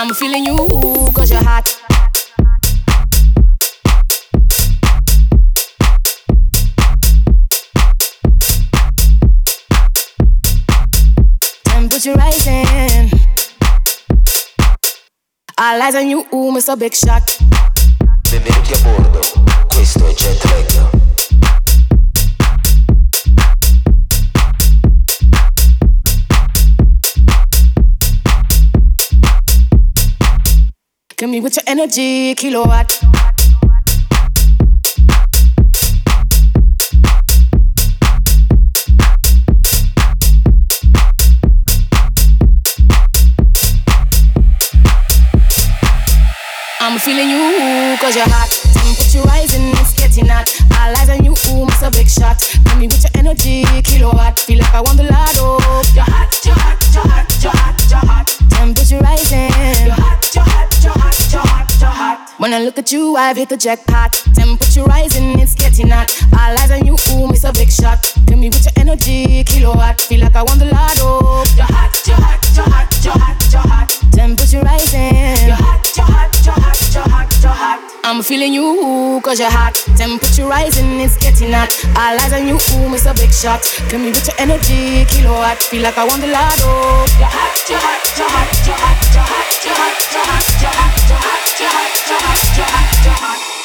I'm feeling you, cause you're hot. Temperature rising. All eyes on you, Mr. Big Shot. Benvenuti a bordo, questo è Jetlag. Give me with your energy, kilowatt. I'm feeling you, cause you're hot. Temperature rising, it's getting hot. All eyes on you, it's a big shot. Give me with your energy, kilowatt. Feel like I won the lotto. You're hot, you're hot, you're hot, you're hot, you're hot. Temperature rising. You're hot, you're hot, When I look at you, I've hit the jackpot. Temperature rising, it's getting hot. All eyes on you, ooh, it's a big shot. Give me with your energy, kilowatt. Feel like I won the lotto. You're hot, you're hot, you're hot, you're hot, you're hot. Temperature rising. You're hot, you're hot, you're hot, you're hot, you're hot. I'm feeling you, cause you're hot. Temperature rising, it's getting hot. All eyes on you, ooh, it's a big shot. Give me with your energy, kilowatt. Feel like I won the lotto. You're hot, you're hot, you're hot, you're hot, you're hot, Dark, dark, dark, dark, dark, dark, dark, dark.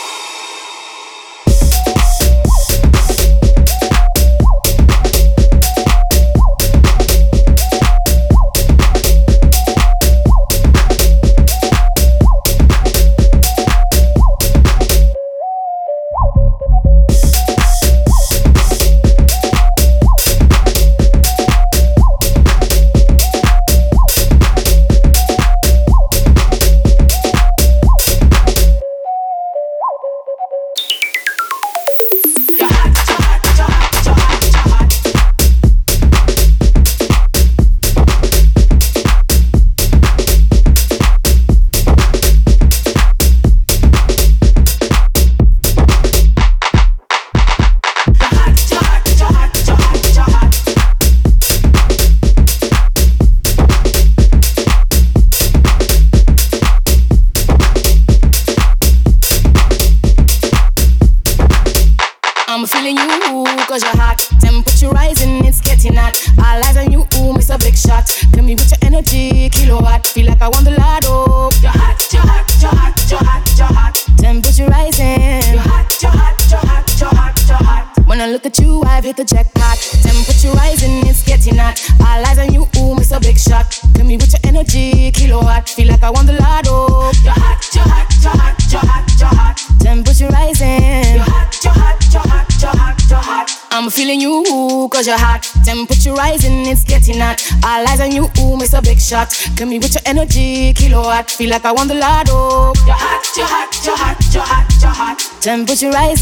Feel like I want the lotto. You're hot, you're hot, you're hot, you're hot, you're hot. Temperature rising.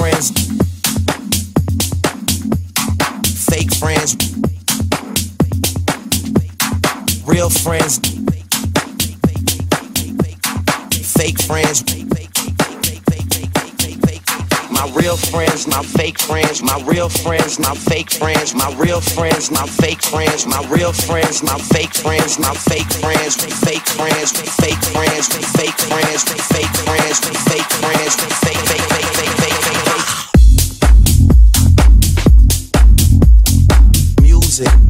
friends, fake friends, real friends, fake friends. My real friends, my fake friends, my real friends, my fake friends, my real friends, my fake friends, my real friends, my fake friends, my fake friends, fake friends, fake friends, fake friends, fake friends, fake friends, fake friends, fake fake fake fake. music.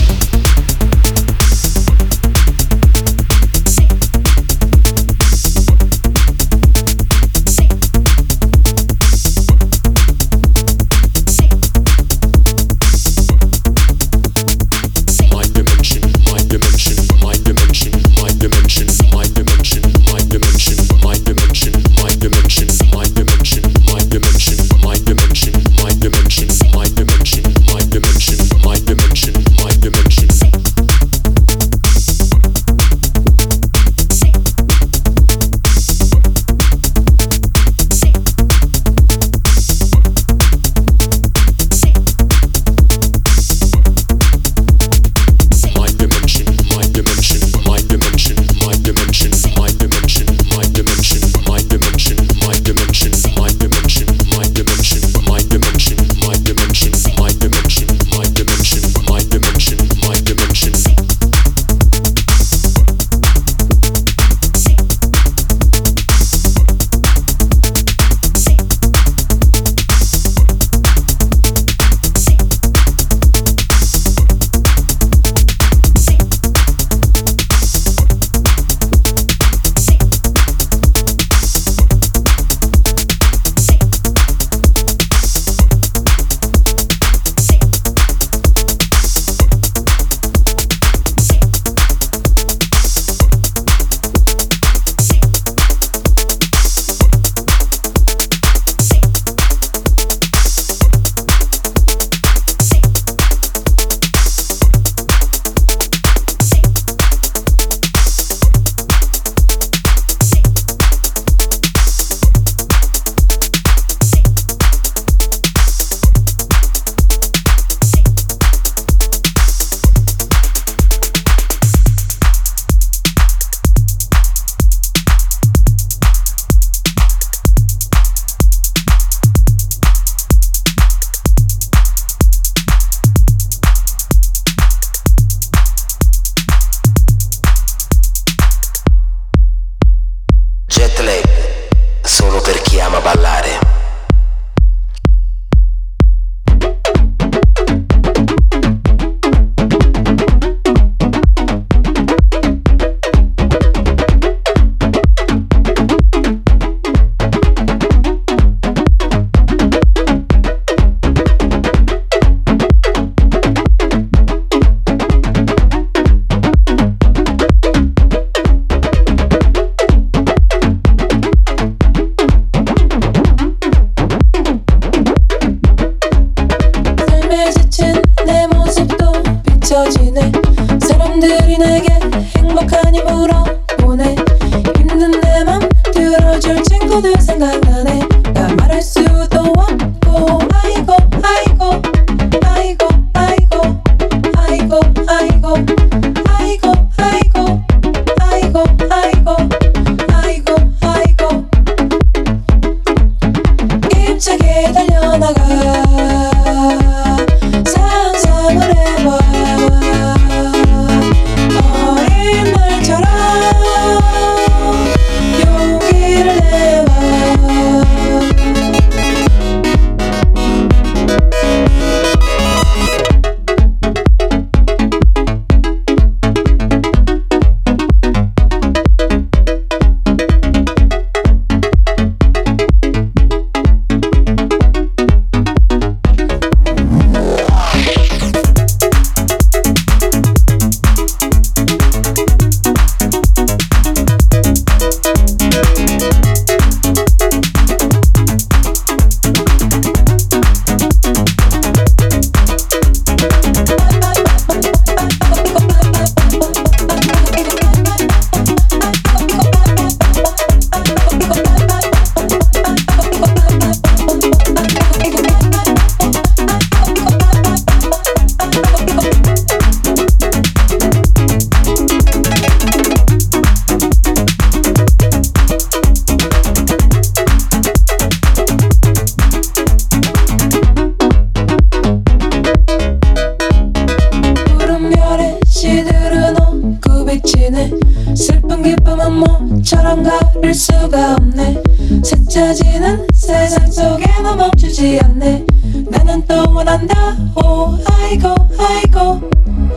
스쳐지는 세상 속에 너 멈추지 않네 나는 또 원한다 오 아이고 아이고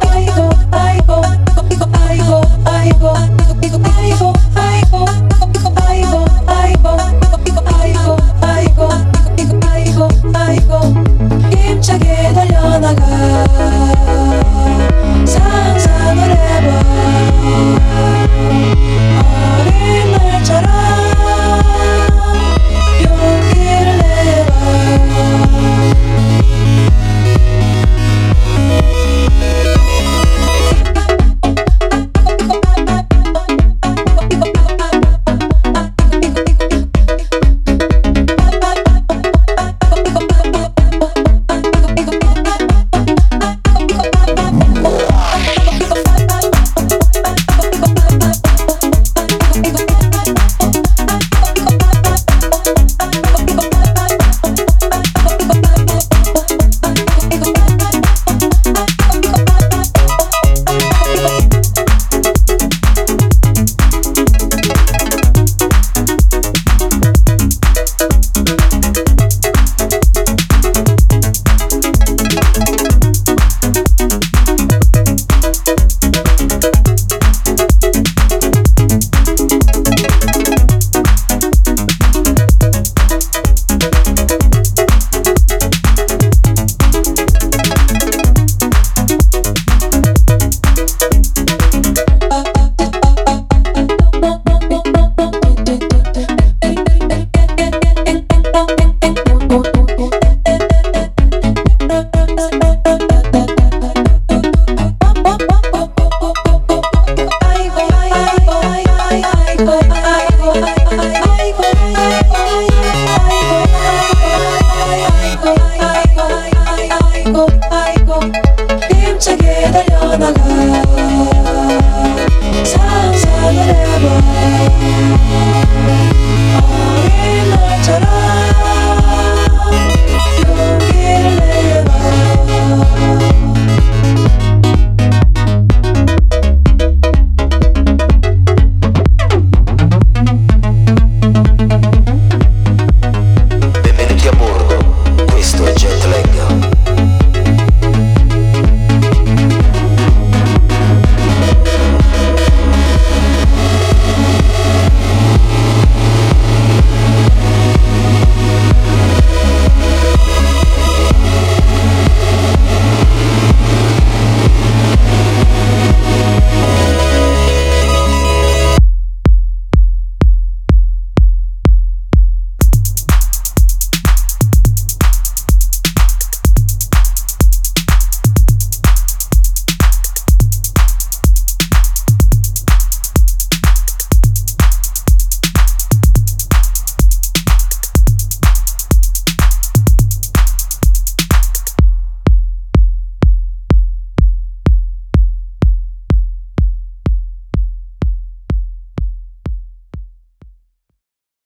아이고 아이고 아이고 아이고 아이고 아이고 아이고 아이고 아이고 아이고 아이고 아이고 아이고 힘차게 달려나가